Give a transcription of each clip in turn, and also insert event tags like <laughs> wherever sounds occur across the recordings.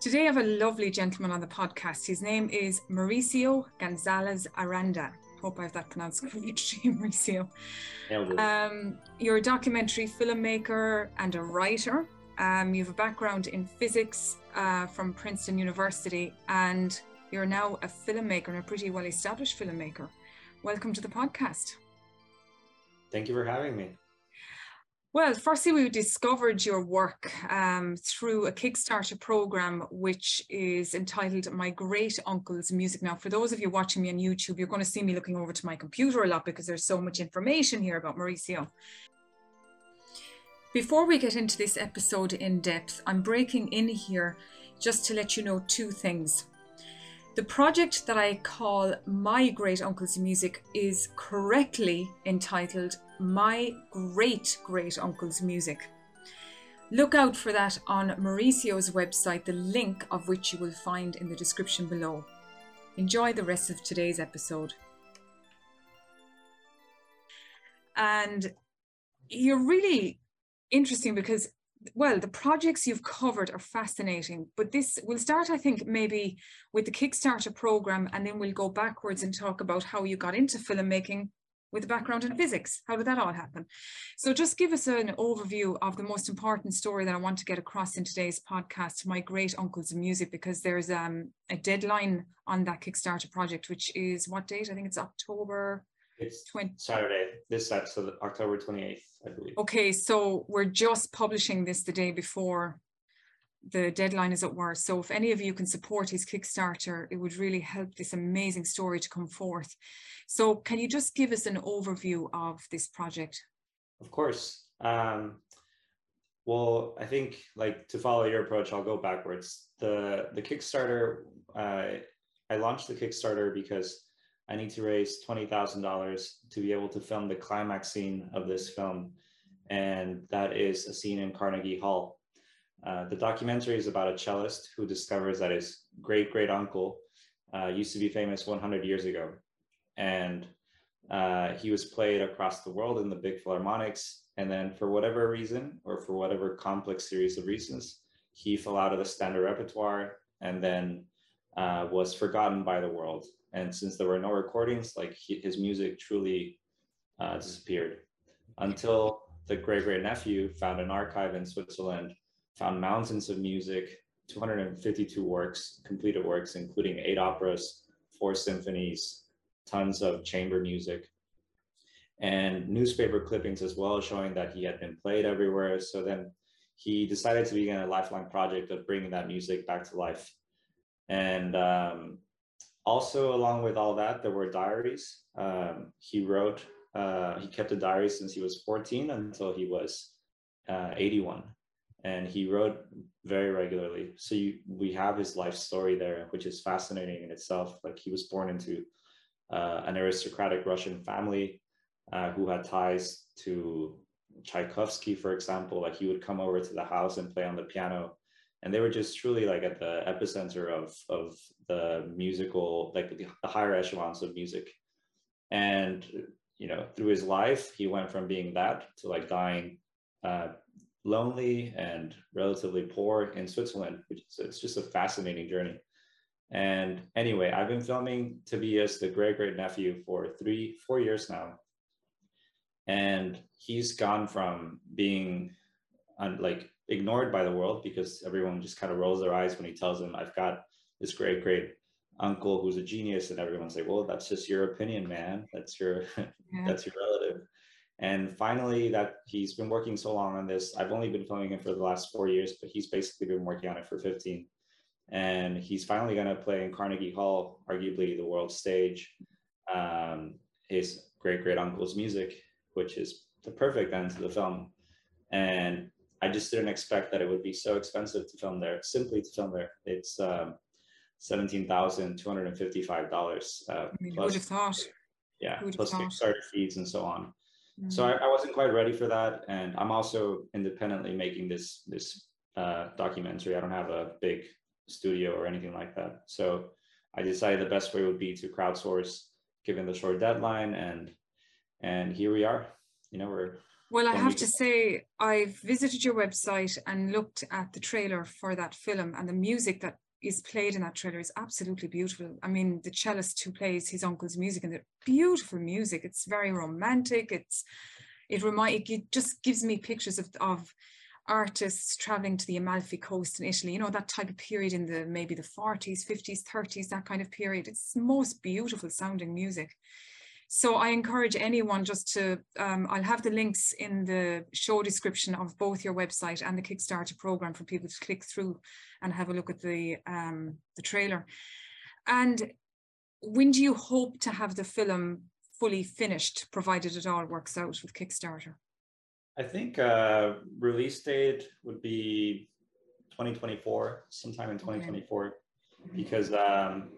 Today I have a lovely gentleman on the podcast. His name is Mauricio Gonzalez Aranda. Hope I have that pronounced <laughs> correctly, Mauricio. Um, you're a documentary filmmaker and a writer. Um, you have a background in physics uh, from Princeton University, and you're now a filmmaker and a pretty well established filmmaker. Welcome to the podcast. Thank you for having me. Well, firstly, we discovered your work um, through a Kickstarter program, which is entitled My Great Uncle's Music. Now, for those of you watching me on YouTube, you're going to see me looking over to my computer a lot because there's so much information here about Mauricio. Before we get into this episode in depth, I'm breaking in here just to let you know two things. The project that I call My Great Uncle's Music is correctly entitled My Great Great Uncle's Music. Look out for that on Mauricio's website, the link of which you will find in the description below. Enjoy the rest of today's episode. And you're really interesting because well, the projects you've covered are fascinating, but this will start, I think, maybe with the Kickstarter program, and then we'll go backwards and talk about how you got into filmmaking with a background in physics. How did that all happen? So, just give us an overview of the most important story that I want to get across in today's podcast, My Great Uncles in Music, because there's um, a deadline on that Kickstarter project, which is what date? I think it's October it's 20. Saturday, this Saturday, October 28th, I believe. Okay, so we're just publishing this the day before the deadline, as it were. So if any of you can support his Kickstarter, it would really help this amazing story to come forth. So can you just give us an overview of this project? Of course. Um, well, I think like to follow your approach, I'll go backwards. The the Kickstarter, uh, I launched the Kickstarter because I need to raise $20,000 to be able to film the climax scene of this film. And that is a scene in Carnegie Hall. Uh, the documentary is about a cellist who discovers that his great great uncle uh, used to be famous 100 years ago. And uh, he was played across the world in the big philharmonics. And then, for whatever reason, or for whatever complex series of reasons, he fell out of the standard repertoire and then uh, was forgotten by the world and since there were no recordings, like he, his music truly uh, disappeared until the great great nephew found an archive in Switzerland, found mountains of music, 252 works, completed works, including eight operas, four symphonies, tons of chamber music, and newspaper clippings as well, showing that he had been played everywhere. So then he decided to begin a lifelong project of bringing that music back to life. And um, also, along with all that, there were diaries. Um, he wrote, uh, he kept a diary since he was 14 until he was uh, 81. And he wrote very regularly. So you, we have his life story there, which is fascinating in itself. Like he was born into uh, an aristocratic Russian family uh, who had ties to Tchaikovsky, for example. Like he would come over to the house and play on the piano and they were just truly like at the epicenter of of the musical like the, the higher echelons of music and you know through his life he went from being that to like dying uh, lonely and relatively poor in switzerland which is it's just a fascinating journey and anyway i've been filming tobias the great great nephew for three four years now and he's gone from being on like ignored by the world because everyone just kind of rolls their eyes when he tells them, I've got this great, great uncle who's a genius. And everyone's like, well, that's just your opinion, man. That's your, <laughs> yeah. that's your. And finally, that he's been working so long on this. I've only been filming him for the last four years, but he's basically been working on it for 15. And he's finally going to play in Carnegie Hall, arguably the world stage, um, his great great uncle's music, which is the perfect end to the film. And I just didn't expect that it would be so expensive to film there. Simply to film there, it's um, seventeen thousand two hundred and fifty-five dollars. Uh, I mean, plus, would have thought. Yeah, plus Kickstarter fees and so on. Mm-hmm. So I, I, wasn't quite ready for that, and I'm also independently making this this uh, documentary. I don't have a big studio or anything like that. So I decided the best way would be to crowdsource, given the short deadline, and and here we are. You know, we're Well, I have to say, I've visited your website and looked at the trailer for that film, and the music that is played in that trailer is absolutely beautiful. I mean, the cellist who plays his uncle's music and the beautiful music. It's very romantic. It's it remind it just gives me pictures of of artists traveling to the Amalfi Coast in Italy, you know, that type of period in the maybe the 40s, 50s, 30s, that kind of period. It's most beautiful sounding music. So I encourage anyone just to, um, I'll have the links in the show description of both your website and the Kickstarter program for people to click through and have a look at the, um, the trailer. And when do you hope to have the film fully finished, provided it all works out with Kickstarter? I think uh, release date would be 2024, sometime in 2024, okay. because um,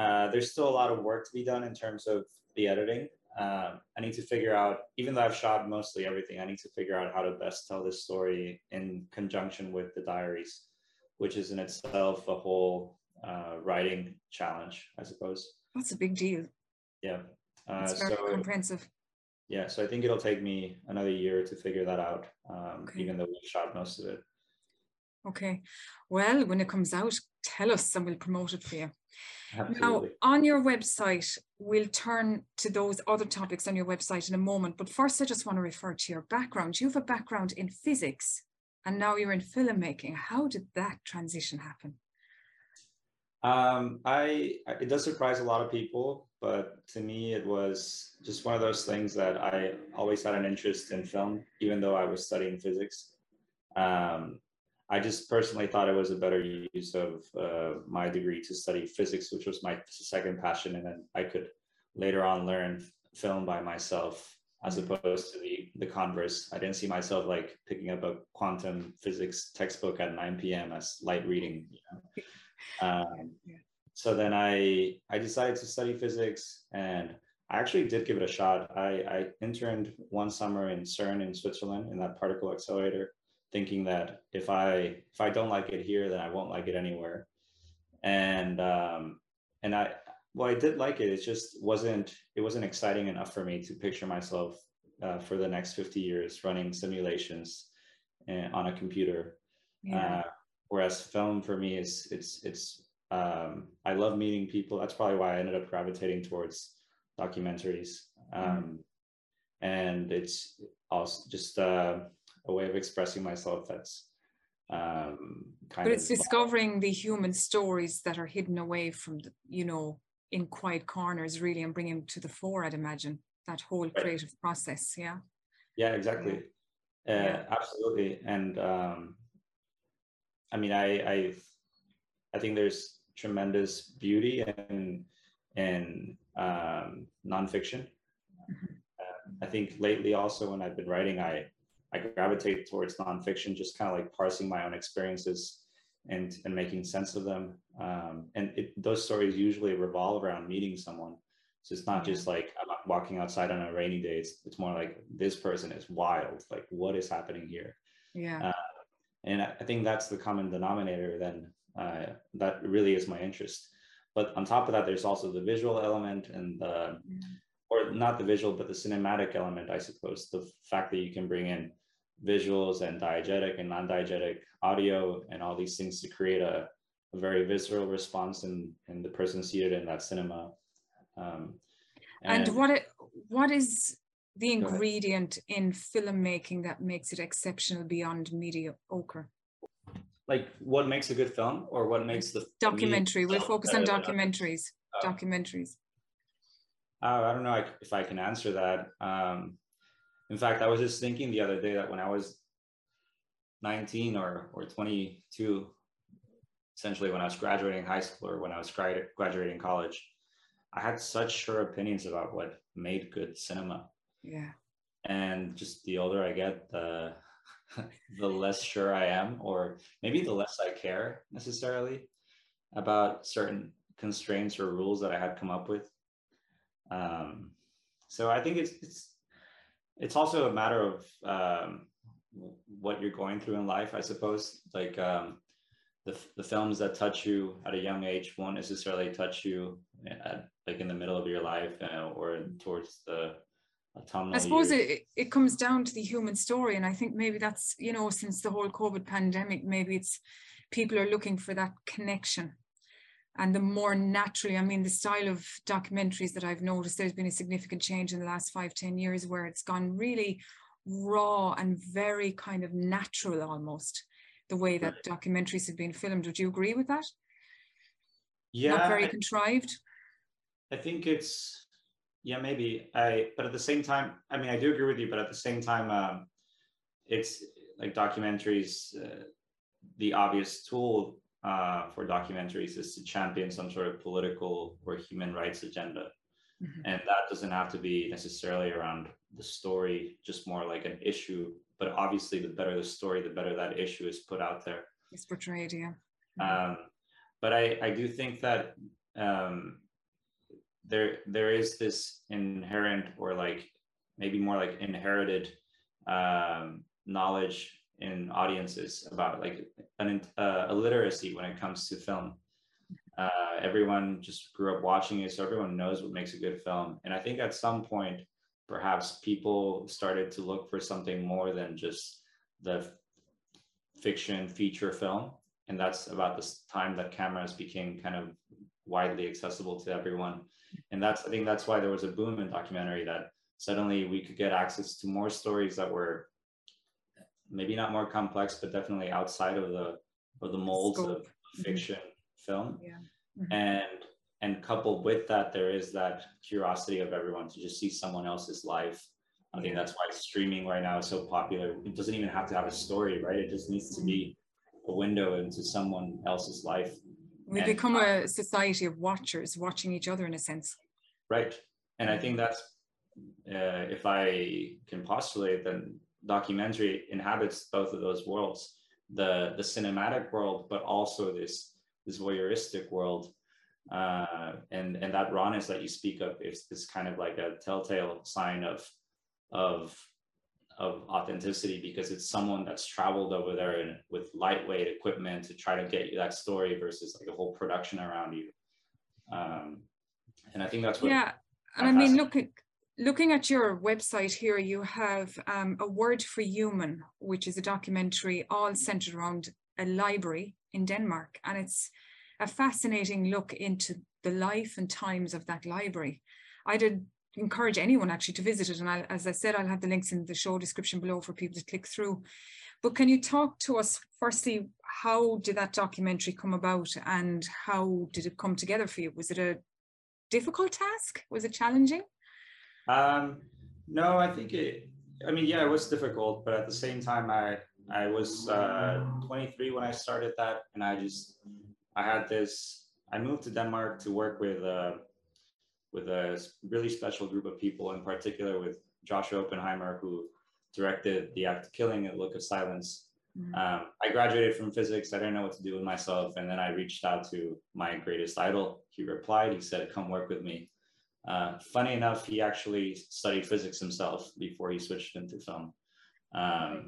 uh, there's still a lot of work to be done in terms of the editing. Uh, I need to figure out, even though I've shot mostly everything, I need to figure out how to best tell this story in conjunction with the diaries, which is in itself a whole uh, writing challenge, I suppose. That's a big deal. Yeah. Uh, it's very so, comprehensive yeah, so I think it'll take me another year to figure that out, um, okay. even though we shot most of it. Okay. Well, when it comes out, tell us and we'll promote it for you. Absolutely. Now, on your website, we'll turn to those other topics on your website in a moment. But first, I just want to refer to your background. You have a background in physics and now you're in filmmaking. How did that transition happen? Um, I it does surprise a lot of people, but to me it was just one of those things that I always had an interest in film, even though I was studying physics. Um, I just personally thought it was a better use of uh, my degree to study physics, which was my second passion, and then I could later on learn film by myself as mm-hmm. opposed to the the converse. I didn't see myself like picking up a quantum physics textbook at 9 p.m. as light reading. You know? <laughs> Um, so then I I decided to study physics, and I actually did give it a shot. I, I interned one summer in CERN in Switzerland in that particle accelerator, thinking that if I if I don't like it here, then I won't like it anywhere. And um, and I well, I did like it. It just wasn't it wasn't exciting enough for me to picture myself uh, for the next 50 years running simulations uh, on a computer. Yeah. Uh, whereas film for me is it's it's um, I love meeting people. That's probably why I ended up gravitating towards documentaries. Mm-hmm. Um, mm And it's also just uh, a way of expressing myself that's um, kind of but it's discovering the human stories that are hidden away from the, you know, in quiet corners really and bringing them to the fore, I'd imagine, that whole creative right. process. Yeah. Yeah, exactly. Yeah. Uh, yeah. Absolutely. And um, I mean, I, I, I think there's tremendous beauty in in um, nonfiction. Mm-hmm. Uh, I think lately, also when I've been writing, I I gravitate towards nonfiction, just kind of like parsing my own experiences and and making sense of them. Um, and it, those stories usually revolve around meeting someone. So it's not just like I'm walking outside on a rainy day. It's, it's more like this person is wild. Like what is happening here? Yeah. Uh, and I think that's the common denominator then uh, that really is my interest. But on top of that, there's also the visual element and the, or not the visual, but the cinematic element, I suppose. The fact that you can bring in visuals and diegetic and non-diegetic audio and all these things to create a, a very visceral response in, in the person seated in that cinema. Um, and, and what it, what is the ingredient in filmmaking that makes it exceptional beyond mediocre? Like what makes a good film or what makes the documentary? We'll focus on documentaries. Uh, documentaries. Uh, I don't know if I can answer that. Um, in fact, I was just thinking the other day that when I was 19 or, or 22, essentially when I was graduating high school or when I was graduating college, I had such sure opinions about what made good cinema. Yeah. And just the older I get, the <laughs> the less sure I am, or maybe the less I care necessarily about certain constraints or rules that I had come up with. Um, so I think it's it's it's also a matter of um, what you're going through in life, I suppose. Like um, the the films that touch you at a young age won't necessarily touch you at like in the middle of your life uh, or towards the autumnal I suppose years. it, it comes down to the human story. And I think maybe that's, you know, since the whole COVID pandemic, maybe it's people are looking for that connection. And the more naturally, I mean, the style of documentaries that I've noticed, there's been a significant change in the last five, ten years where it's gone really raw and very kind of natural almost, the way that documentaries have been filmed. Would you agree with that? yeah Not very I- contrived. I think it's yeah maybe I but at the same time I mean I do agree with you but at the same time um, it's like documentaries uh, the obvious tool uh, for documentaries is to champion some sort of political or human rights agenda Mhm. and that doesn't have to be necessarily around the story just more like an issue but obviously the better the story the better that issue is put out there It's portrayed, yeah. um, but I, I do think that um, there there is this inherent or like maybe more like inherited um, knowledge in audiences about like an uh, illiteracy when it comes to film. Uh, everyone just grew up watching it, so everyone knows what makes a good film. And I think at some point, perhaps people started to look for something more than just the fiction feature film and that's about this time that cameras became kind of widely accessible to everyone and that's i think that's why there was a boom in documentary that suddenly we could get access to more stories that were maybe not more complex but definitely outside of the of the molds of Scope. Mhm. fiction film Yeah. Mhm. and and coupled with that there is that curiosity of everyone to just see someone else's life i think that's why streaming right now is so popular it doesn't even have to have a story right it just needs to be a window into someone else's life We And- become a society of watchers, watching each other in a sense. right and i think that's uh, if i can postulate then documentary inhabits both of those worlds the the cinematic world but also this this voyeuristic world uh, and and that rawness that you speak of is, is kind of like a telltale sign of of of authenticity because it's someone that's traveled over there and with lightweight equipment to try to get you that story versus like a whole production around you um, and i think that's what Yeah, and I mean, Fantastic. Looking at your website here, you have um, a word for human, which is a documentary all centered around a library in Denmark, and it's a fascinating look into the life and times of that library. I'd encourage anyone actually to visit it, and I, as I said, I'll have the links in the show description below for people to click through. But can you talk to us firstly? How did that documentary come about, and how did it come together for you? Was it a difficult task? Was it challenging? Um, no, I think it. I mean, yeah, it was difficult, but at the same time, I I was uh, 23 when I started that, and I just I had this. I moved to Denmark to work with uh, with a really special group of people, in particular with Joshua Oppenheimer, who directed The Act of Killing and Look of Silence. Mm. Um, I graduated from physics. I didn't know what to do with myself. And then I reached out to my greatest idol. He replied, he said, come work with me. Uh, funny enough, he actually studied physics himself before he switched into film. Um,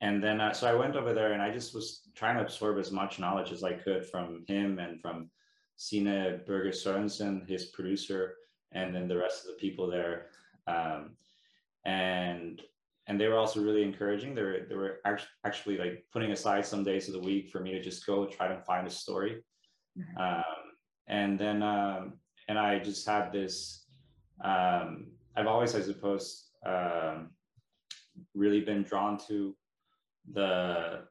and then, uh, so I went over there and I just was trying to absorb as much knowledge as I could from him and from Signe Byrge Sorensen, his producer, and then the rest of the people there. Um, and and they were also really encouraging. They were they were act- actually like putting aside some days of the week for me to just go try to find a story. Mhm. Um, and then um, and I just had this. Um, I've always, I suppose, um, really been drawn to the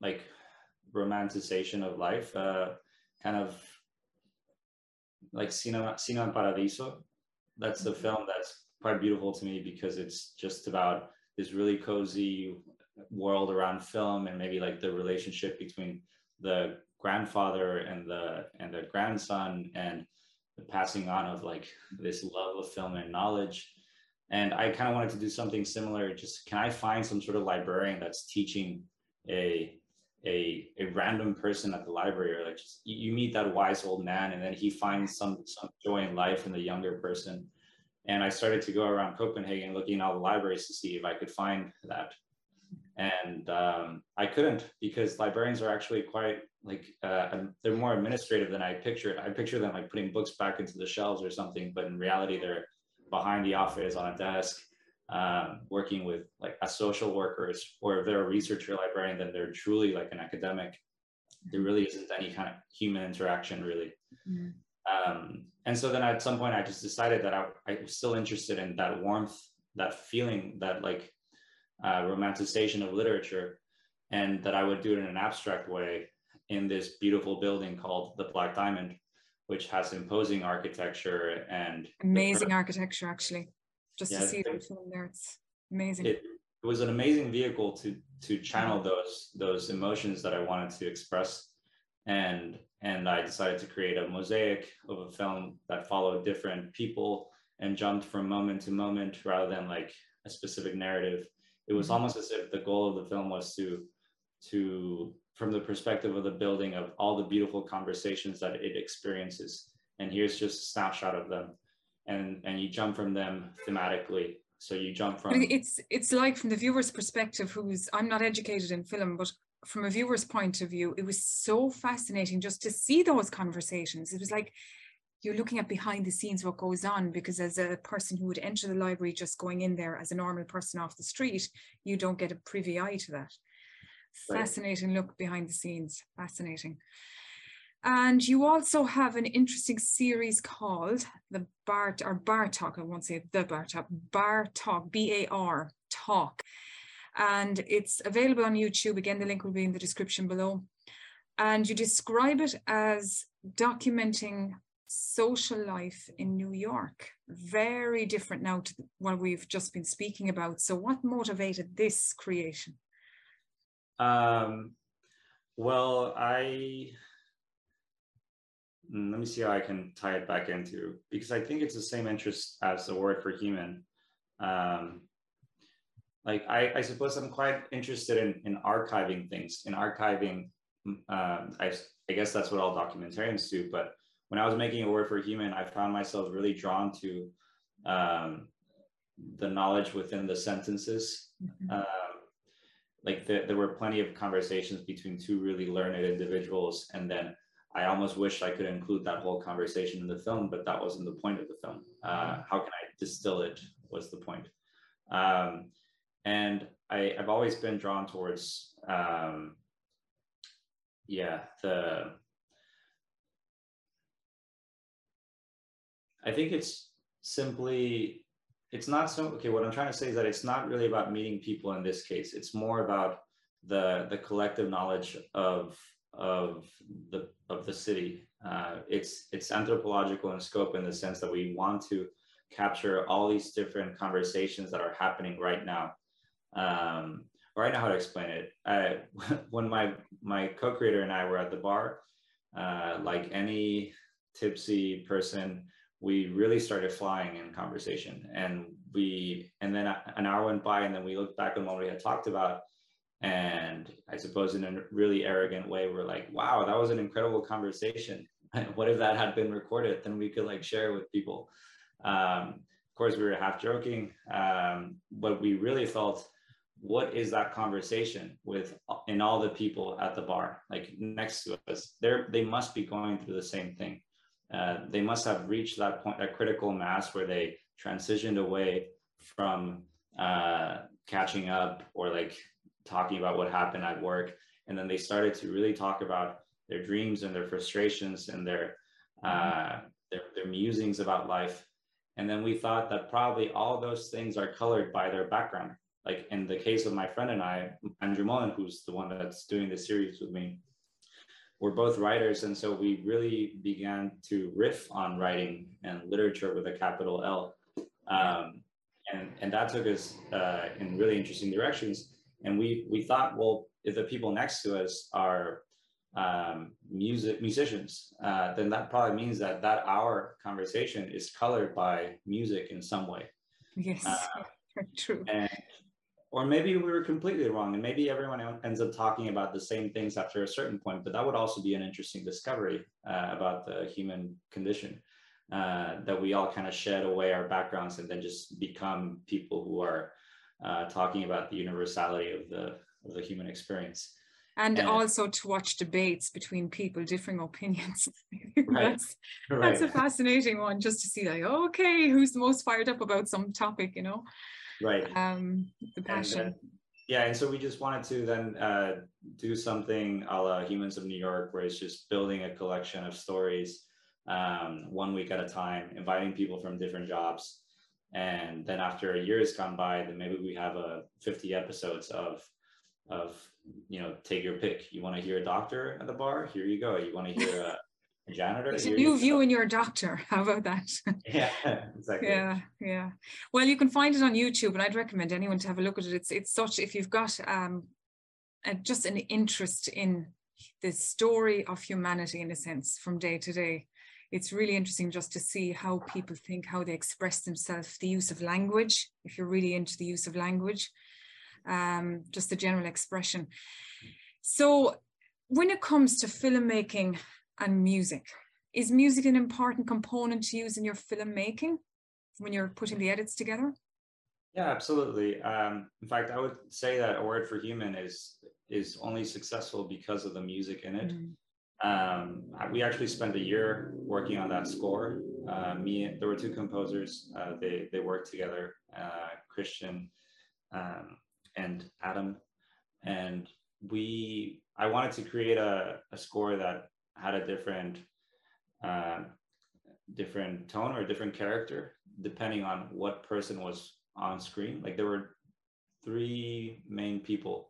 like romanticization of life, uh, kind of like Cinema, Cinema Paradiso. That's the Mhm. film that's quite beautiful to me because it's just about this really cozy world around film and maybe like the relationship between the grandfather and the and the grandson and the passing on of like this love of film and knowledge. And i kind of wanted to do something similar just can i find some sort of librarian that's teaching a a, a random person at the library or like just you, meet that wise old man and then he finds some some joy in life in the younger person. And i started to go around copenhagen looking at all the libraries to see if i could find that. And um, i couldn't because librarians are actually quite like uh, they're more administrative than i pictured i picture them like putting books back into the shelves or something but in reality they're behind the office on a desk, um, working with like a social workers, or if they're a researcher librarian, then they're truly like an academic. There really isn't any kind of human interaction really. Mm. Um, and so then at some point I just decided that I, I was still interested in that warmth, that feeling, that like uh, romanticization of literature, and that I would do it in an abstract way in this beautiful building called the Black Diamond, which has imposing architecture and amazing architecture actually. Just yeah, to see the film there, it's amazing. It, it was an amazing vehicle to to channel those those emotions that I wanted to express, and and I decided to create a mosaic of a film that followed different people and jumped from moment to moment rather than like a specific narrative. It was mm-hmm. almost as if the goal of the film was to to from the perspective of the building of all the beautiful conversations that it experiences. And here's just a snapshot of them. And and you jump from them thematically. So you jump from it's it's like from the viewer's perspective who's i'm not educated in film but from a viewer's point of view it was so fascinating just to see those conversations. It was like you're looking at behind the scenes what goes on because as a person who would enter the library just going in there as a normal person off the street you don't get a privy eye to that fascinating look behind the scenes fascinating and you also have an interesting series called the Bart or Bar Talk. I won't say the Bar Talk, Bar Talk, B-A-R Talk. And it's available on YouTube. Again, the link will be in the description below. And you describe it as documenting social life in New York. Very different now to what we've just been speaking about. So what motivated this creation? Um, well, I Mm, let me see how I can tie it back into because I think it's the same interest as the word for human. Um, like I, I suppose I'm quite interested in, in archiving things, in archiving. Um, I, I guess that's what all documentarians do. But when I was making a word for human, I found myself really drawn to um, the knowledge within the sentences. Mm-hmm. Um, like the, there were plenty of conversations between two really learned individuals, and then I almost wish I could include that whole conversation in the film, but that wasn't the point of the film. Uh, how can I distill it? Was the point. Um, and I, have always been drawn towards, um, yeah, the. I think it's simply, it's not so. Okay, what I'm trying to say is that it's not really about meeting people in this case. It's more about the the collective knowledge of of the of the city. Uh, it's it's anthropological in scope in the sense that we want to capture all these different conversations that are happening right now. Um, or I know how to explain it. I, <laughs> when my my co-creator and I were at the bar, uh, like any tipsy person, we really started flying in conversation, and we and then an hour went by, and then we looked back on what we had talked about, and I suppose in a really arrogant way, we're like, wow, that was an incredible conversation. <laughs> what if that had been recorded? Then we could like share with people. Um, of course, we were half joking, um, but we really felt, what is that conversation with in all the people at the bar, like next to us? They're, they must be going through the same thing. Uh, they must have reached that point, that critical mass where they transitioned away from uh, catching up or like talking about what happened at work. And then they started to really talk about their dreams and their frustrations and their, uh, their, their musings about life. And then we thought that probably all those things are colored by their background. Like in the case of my friend and I, Andrew Mullen, who's the one that's doing the series with me, we're both writers. And so we really began to riff on writing and literature with a capital L. Um, and, and that took us uh, in really interesting directions. And we we thought, well, if the people next to us are um, music musicians, uh, then that probably means that that our conversation is colored by music in some way. Yes, uh, <laughs> true. And, or maybe we were completely wrong, and maybe everyone ends up talking about the same things after a certain point. But that would also be an interesting discovery uh, about the human condition. Uh, that we all kind of shed away our backgrounds and then just become people who are uh, talking about the universality of the of the human experience. and, and also to watch debates between people differing opinions <laughs> right. that's, right. that's a fascinating one just to see like okay who's the most fired up about some topic you know right. Um the passion and, uh, yeah and so we just wanted to then uh, do something a la humans of new york where it's just building a collection of stories um, one week at a time inviting people from different jobs. And then after a year has gone by then maybe we have a 50 episodes of of you know take your pick. You want to hear a doctor at the bar? Here you go. You want to hear a, a janitor? It's a new view in your doctor. <laughs> How about that? <laughs> Yeah exactly. Yeah yeah. Well you can find it on youtube and i'd recommend anyone to have a look at it. It's it's such if you've got um a, just an interest in the story of humanity in a sense from day to day it's really interesting just to see how people think, how they express themselves, the use of language, if you're really into the use of language, um, just the general expression. So when it comes to filmmaking and music, is music an important component to use in your filmmaking when you're putting the edits together? Yeah, absolutely. Um, in fact, I would say that a word for human is is only successful because of the music in it. Mm. Um, we actually spent a year working on that score. Uh, me, there were two composers. Uh, they they worked together, uh, Christian um, and Adam, and we. I wanted to create a, a score that had a different uh, different tone or a different character depending on what person was on screen. Like there were three main people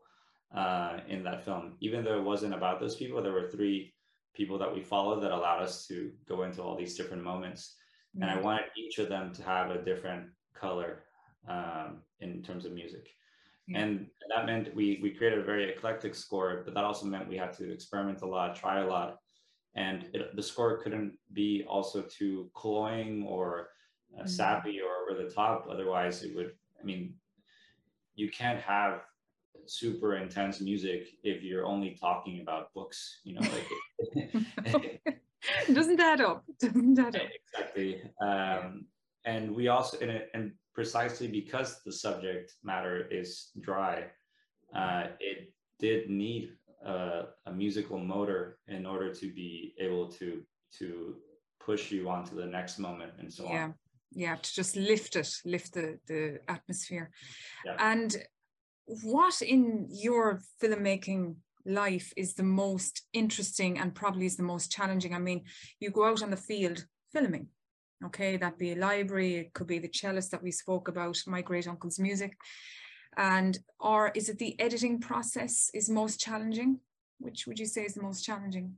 uh, in that film. Even though it wasn't about those people, there were three people that we followed that allowed us to go into all these different moments. Mm-hmm. And I mm-hmm. wanted each of them to have a different color um, in terms of music. Yeah. And that meant we, we created a very eclectic score, but that also meant we had to experiment a lot, try a lot. And it, the score couldn't be also too cloying or uh, mm-hmm. sappy or over the top. Otherwise, it would, I mean, you can't have super intense music if you're only talking about books you know like <laughs> <laughs> doesn't that up <laughs> doesn't that up exactly um, and we also and, and precisely because the subject matter is dry uh, it did need a, a musical motor in order to be able to to push you onto the next moment and so yeah. on yeah to just lift it lift the the atmosphere yeah. and what in your filmmaking life is the most interesting and probably is the most challenging? I mean, you go out on the field filming, okay, that be a library, it could be the cellist that we spoke about, my great uncle's music. And or is it the editing process is most challenging? Which would you say is the most challenging?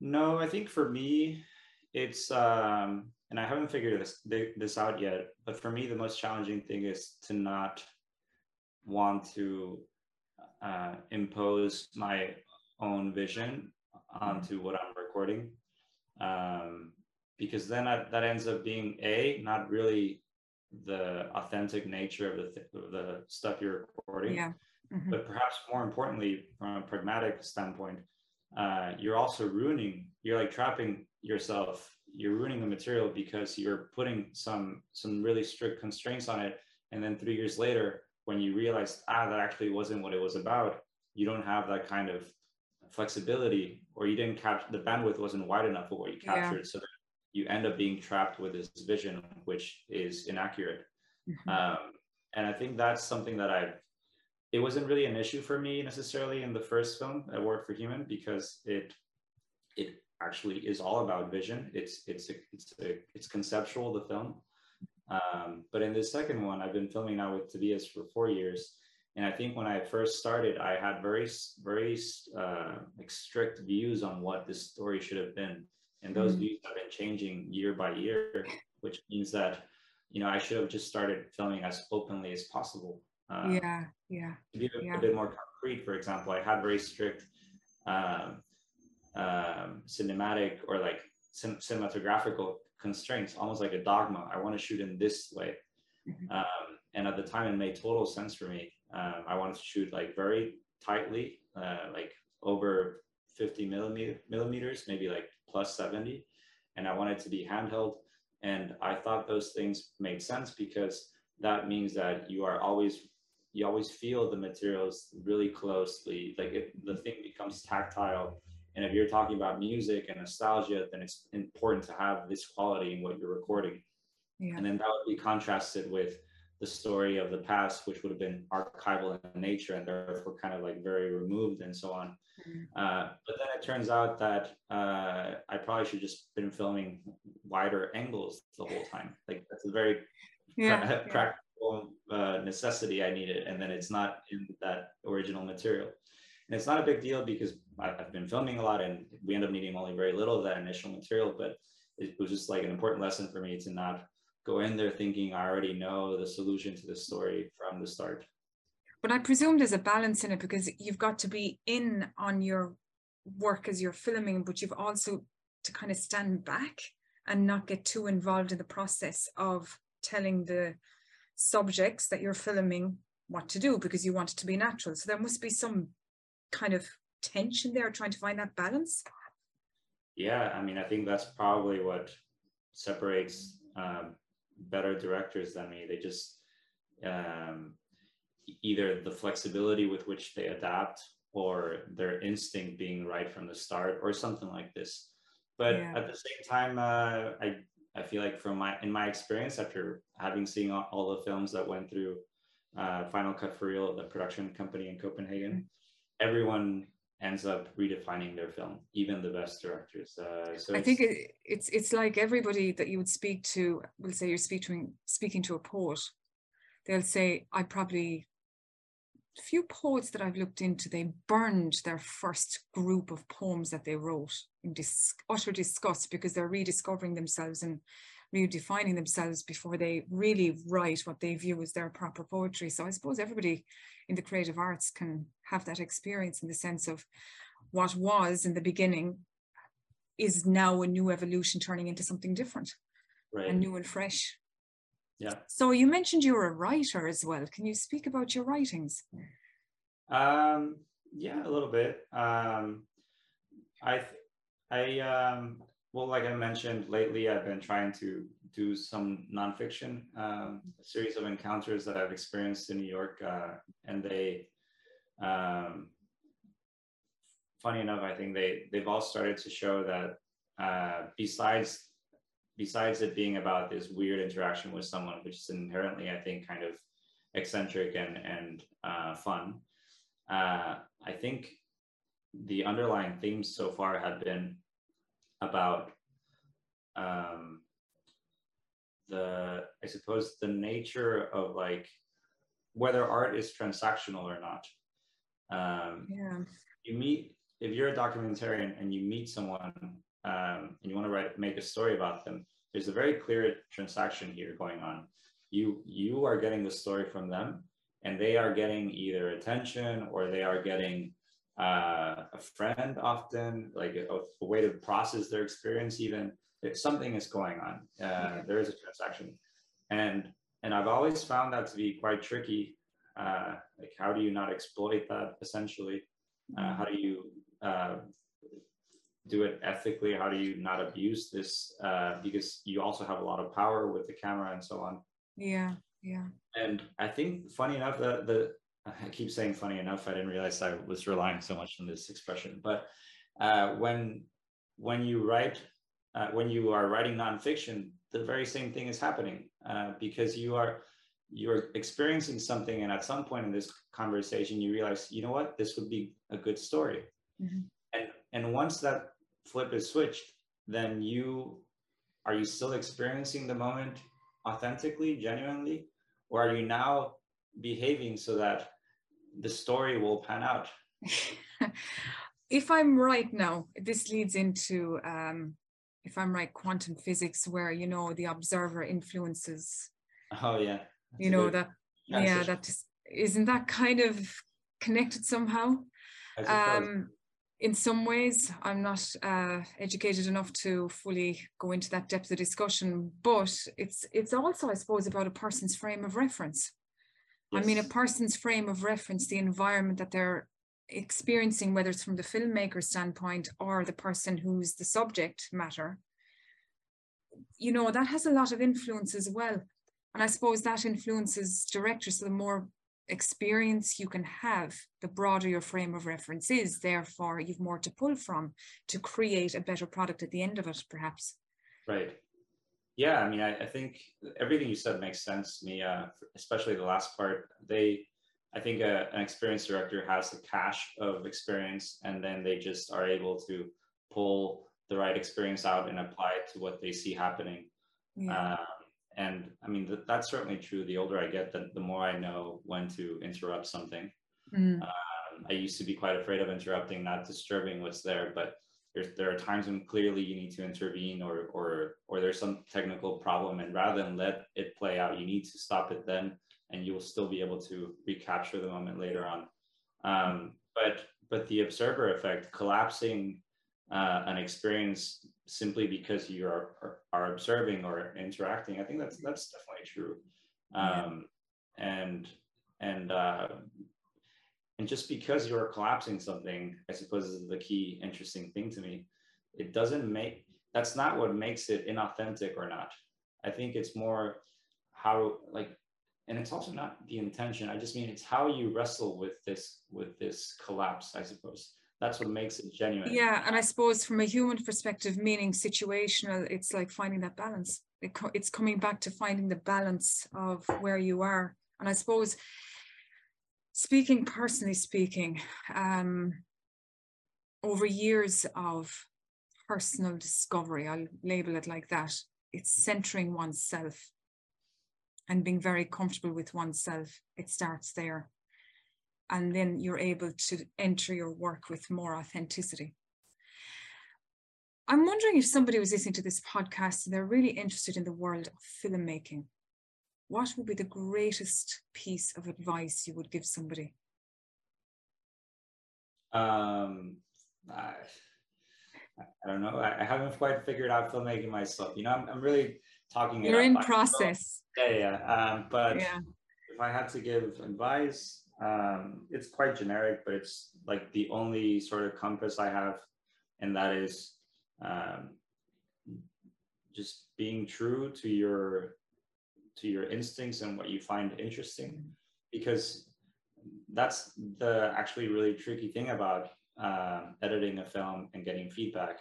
No, I think for me, it's um, and I haven't figured this this out yet. But for me, the most challenging thing is to not want to uh, impose my own vision onto what I'm recording. Um, because then I, that ends up being a not really the authentic nature of the, th- the stuff you're recording, yeah. mm-hmm. but perhaps more importantly, from a pragmatic standpoint, uh, you're also ruining. You're like trapping yourself. You're ruining the material because you're putting some some really strict constraints on it, and then three years later, when you realize, ah, that actually wasn't what it was about, you don't have that kind of flexibility or you didn't capture the bandwidth wasn't wide enough for what you captured. Yeah. So you end up being trapped with this vision, which is inaccurate. Mm-hmm. Um, and I think that's something that I, it wasn't really an issue for me necessarily in the first film, A Word for Human, because it, it actually is all about vision. It's, it's, a, it's, a, it's conceptual, the film. Um, but in the second one, I've been filming now with Tobias for four years. And I think when I first started, I had very, very uh, strict views on what this story should have been. And those mm-hmm. views have been changing year by year, which means that, you know, I should have just started filming as openly as possible. Uh, yeah, yeah. To be a, yeah. a, bit more concrete, for example, I had very strict um, um, cinematic or like cin- cinematographical constraints, almost like a dogma. I want to shoot in this way. Mm-hmm. Um, and at the time, it made total sense for me. Um, I wanted to shoot like very tightly, uh, like over 50 millimeter, millimeters, maybe like plus 70. And I wanted to be handheld. And I thought those things made sense because that means that you are always you always feel the materials really closely like it, the thing becomes tactile and if you're talking about music and nostalgia then it's important to have this quality in what you're recording yeah. and then that would be contrasted with the story of the past which would have been archival in nature and therefore kind of like very removed and so on mm-hmm. uh, but then it turns out that uh, i probably should just been filming wider angles the whole time like that's a very yeah, pra- yeah. practical uh, necessity I needed, and then it's not in that original material. And it's not a big deal because I've been filming a lot, and we end up needing only very little of that initial material. But it was just like an important lesson for me to not go in there thinking I already know the solution to the story from the start. But I presume there's a balance in it because you've got to be in on your work as you're filming, but you've also to kind of stand back and not get too involved in the process of telling the subjects that you're filming what to do because you want it to be natural. So there must be some kind of tension there trying to find that balance. Yeah, I mean, I think that's probably what separates um, better directors than me. They just um, either the flexibility with which they adapt or their instinct being right from the start or something like this. But yeah. at the same time, uh, I I feel like from my in my experience after having seen all, all the films that went through uh, Final Cut for Real, the production company in Copenhagen, mm-hmm. everyone ends up redefining their film, even the best directors. Uh, so I think it, it's it's like everybody that you would speak to. Will say you're speaking speaking to a poet. They'll say, "I probably few poets that I've looked into, they burned their first group of poems that they wrote in dis- utter disgust because they're rediscovering themselves and redefining themselves before they really write what they view as their proper poetry. So I suppose everybody in the creative arts can have that experience in the sense of what was in the beginning is now a new evolution turning into something different right. and new and fresh. Yeah. So you mentioned you were a writer as well. Can you speak about your writings? Um, yeah, a little bit. Um, I, I, um, well, like I mentioned lately, I've been trying to do some nonfiction, um, a series of encounters that I've experienced in New York, uh, and they, um, funny enough, I think they they've all started to show that uh, besides besides it being about this weird interaction with someone, which is inherently, I think, kind of eccentric and and uh, fun, uh, I think the underlying themes so far have been about um, the, I suppose, the nature of like whether art is transactional or not. Um, yeah. You meet if you're a documentarian and you meet someone um, and you want to write make a story about them, there's a very clear transaction here going on. You you are getting the story from them, and they are getting either attention or they are getting uh, a friend often, like a, a, way to process their experience. Even if something is going on, uh, there is a transaction, and and I've always found that to be quite tricky. Uh, like, how do you not exploit that? Essentially, uh, how do you uh, do it ethically? How do you not abuse this? Uh, because you also have a lot of power with the camera and so on. Yeah, yeah. And I think, funny enough, the the I keep saying funny enough. I didn't realize I was relying so much on this expression. But uh, when when you write, uh, when you are writing nonfiction, the very same thing is happening uh, because you are you're experiencing something, and at some point in this conversation, you realize, you know what, this would be a good story. Mm-hmm. And and once that flip is switched, then you are you still experiencing the moment authentically, genuinely, or are you now behaving so that the story will pan out? <laughs> if I'm right now, this leads into um, if I'm right, quantum physics, where you know the observer influences. Oh yeah. That's you know that yeah, that is, isn't that kind of connected somehow? Um, in some ways, I'm not uh, educated enough to fully go into that depth of discussion, but it's it's also, I suppose, about a person's frame of reference. Yes. I mean, a person's frame of reference, the environment that they're experiencing, whether it's from the filmmaker standpoint or the person who's the subject matter, you know, that has a lot of influence as well. And I suppose that influences directors. So the more experience you can have, the broader your frame of reference is. Therefore, you've more to pull from to create a better product at the end of it, perhaps. Right. Yeah, I mean, I, I think everything you said makes sense to me, uh, especially the last part. They, I think a, uh, an experienced director has the cache of experience, and then they just are able to pull the right experience out and apply it to what they see happening. Yeah. Um, and I mean, th- that's certainly true. The older I get, the, the more I know when to interrupt something. Mm. Um, I used to be quite afraid of interrupting, not disturbing what's there, but there's, there are times when clearly you need to intervene or, or, or there's some technical problem. And rather than let it play out, you need to stop it then, and you will still be able to recapture the moment later on. Um, but, but the observer effect, collapsing uh, an experience simply because you are, are, are observing or interacting. I think that's that's definitely true. Um, yeah. And and uh, and just because you're collapsing something, I suppose is the key interesting thing to me. It doesn't make that's not what makes it inauthentic or not. I think it's more how like and it's also not the intention. I just mean it's how you wrestle with this with this collapse i suppose. That's what makes it genuine. Yeah and i suppose from a human perspective meaning situational it's like finding that balance. It co- it's coming back to finding the balance of where you are. And i suppose speaking personally speaking um, over years of personal discovery i'll label it like that it's centering oneself and being very comfortable with oneself it starts there and then you're able to enter your work with more authenticity. I'm wondering if somebody was listening to this podcast and they're really interested in the world of filmmaking, what would be the greatest piece of advice you would give somebody? Um, I, I don't know. I, I, haven't quite figured out filmmaking myself. You know, I'm, I'm really talking. You're in process. Yeah, yeah. Um, but yeah. if I had to give advice, um, it's quite generic, but it's like the only sort of compass I have, and that is um, just being true to your to your instincts and what you find interesting, because that's the actually really tricky thing about uh, editing a film and getting feedback.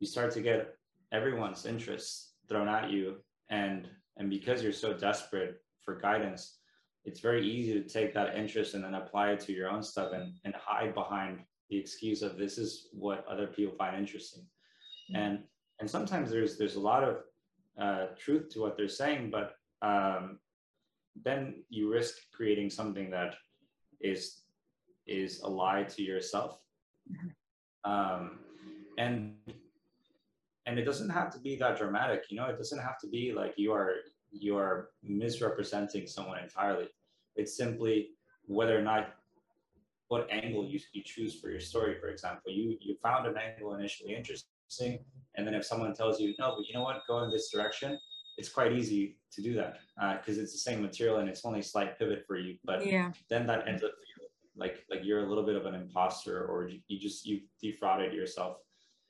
You start to get everyone's interests thrown at you, and and because you're so desperate for guidance, it's very easy to take that interest and then apply it to your own stuff and, and hide behind the excuse of this is what other people find interesting mm-hmm. and and sometimes there's there's a lot of uh, truth to what they're saying but um, then you risk creating something that is is a lie to yourself mm-hmm. um, and and it doesn't have to be that dramatic you know it doesn't have to be like you are you are misrepresenting someone entirely it's simply whether or not what angle you, you choose for your story. For example, you you found an angle initially interesting, and then if someone tells you no, but you know what, go in this direction, it's quite easy to do that because uh, it's the same material and it's only a slight pivot for you. But yeah. then that ends up like like you're a little bit of an imposter, or you just you defrauded yourself.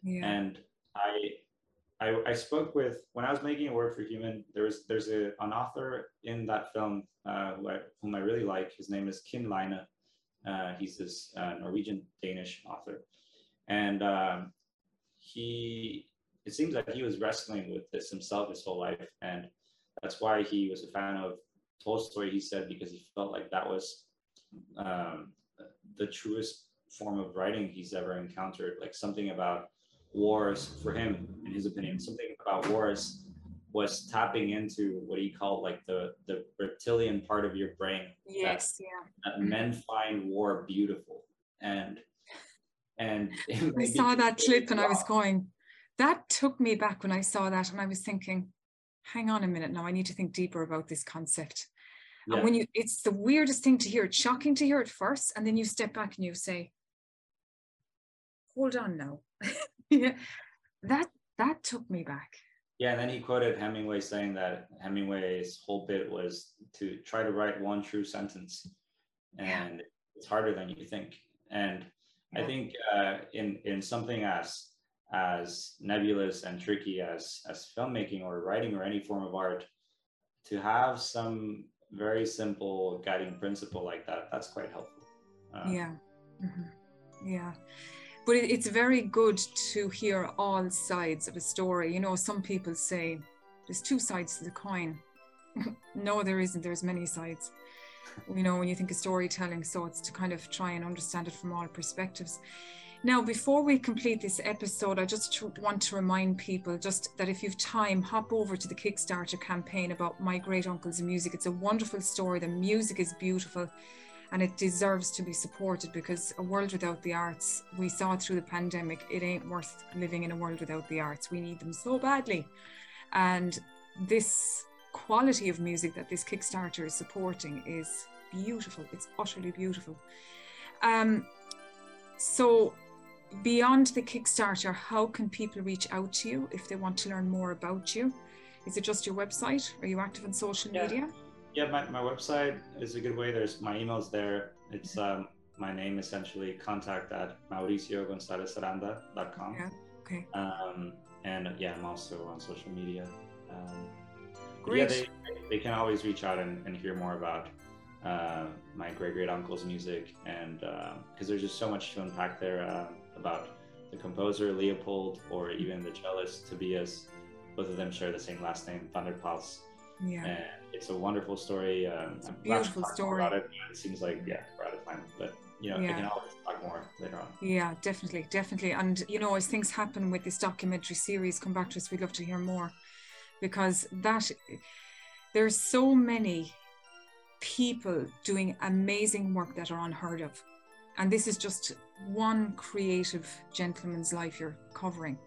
Yeah. And I I, I spoke with when I was making a word for human. There was there's a, an author in that film uh, who I, whom I really like. His name is Kim Leine. Uh, he's this uh, Norwegian Danish author, and um, he it seems that he was wrestling with this himself his whole life, and that's why he was a fan of Tolstoy. He said because he felt like that was um, the truest form of writing he's ever encountered, like something about wars for him, in his opinion, something about wars was tapping into what he called like the the reptilian part of your brain. Yes, that, yeah. That men find war beautiful, and and I saw that clip and I was going. That took me back when I saw that, and I was thinking, hang on a minute now, I need to think deeper about this concept. Yeah. And when you, it's the weirdest thing to hear. It's shocking to hear it first, and then you step back and you say, "Hold on now." <laughs> yeah, that that took me back. Yeah, and then he quoted Hemingway saying that Hemingway's whole bit was to try to write one true sentence, and yeah. it's harder than you think. And yeah. I think uh, in in something as as nebulous and tricky as as filmmaking or writing or any form of art, to have some very simple guiding principle like that, that's quite helpful. Um, yeah. Mm-hmm. Yeah. But it, it's very good to hear all sides of a story. You know, some people say there's two sides to the coin. <laughs> no, there isn't. There's many sides. You know, when you think of storytelling, so it's to kind of try and understand it from all perspectives. Now, before we complete this episode, I just want to remind people just that if you've time, hop over to the Kickstarter campaign about My Great Uncle's Music. It's a wonderful story. The music is beautiful and it deserves to be supported because a world without the arts, we saw through the pandemic, it ain't worth living in a world without the arts. We need them so badly. And this quality of music that this Kickstarter is supporting is beautiful. It's utterly beautiful. Um, so beyond the Kickstarter, how can people reach out to you if they want to learn more about you? Is it just your website? Are you active on social yeah. media? Yeah, my, my website is a good way. There's my email's there. It's um, my name essentially contact at mauriciogonzalezaranda.com. Yeah, okay. Um, and yeah, I'm also on social media. Um, Great. Yeah, they, they can always reach out and, and hear more about uh, my great great uncle's music, and because uh, there's just so much to unpack there uh, about the composer Leopold or even the cellist Tobias. Both of them share the same last name, Van der Plas. Yeah. And it's a wonderful story. Um, it's a beautiful story. About it. it seems like yeah, we're out of time, but you know, yeah. I can always talk more later on. Yeah, definitely, definitely. And you know, as things happen with this documentary series, come back to us. We'd love to hear more because that there's so many people doing amazing work that are unheard of. And this is just one creative gentleman's life you're covering.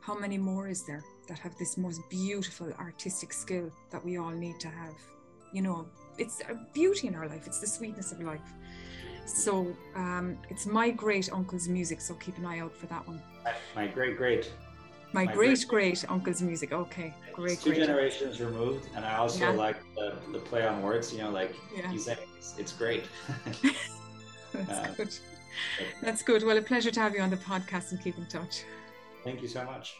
How many more is there that have this most beautiful artistic skill that we all need to have? You know, it's a beauty in our life, it's the sweetness of life. So um, it's my great uncle's music, so keep an eye out for that one. My great great my, my great, great uncle's music. Okay, great. Two great. generations removed, and I also yeah. like the, the play on words. You know, like yeah. you said, it's, it's great. <laughs> <laughs> That's uh, good. That's good. Well, a pleasure to have you on the podcast and keep in touch. Thank you so much.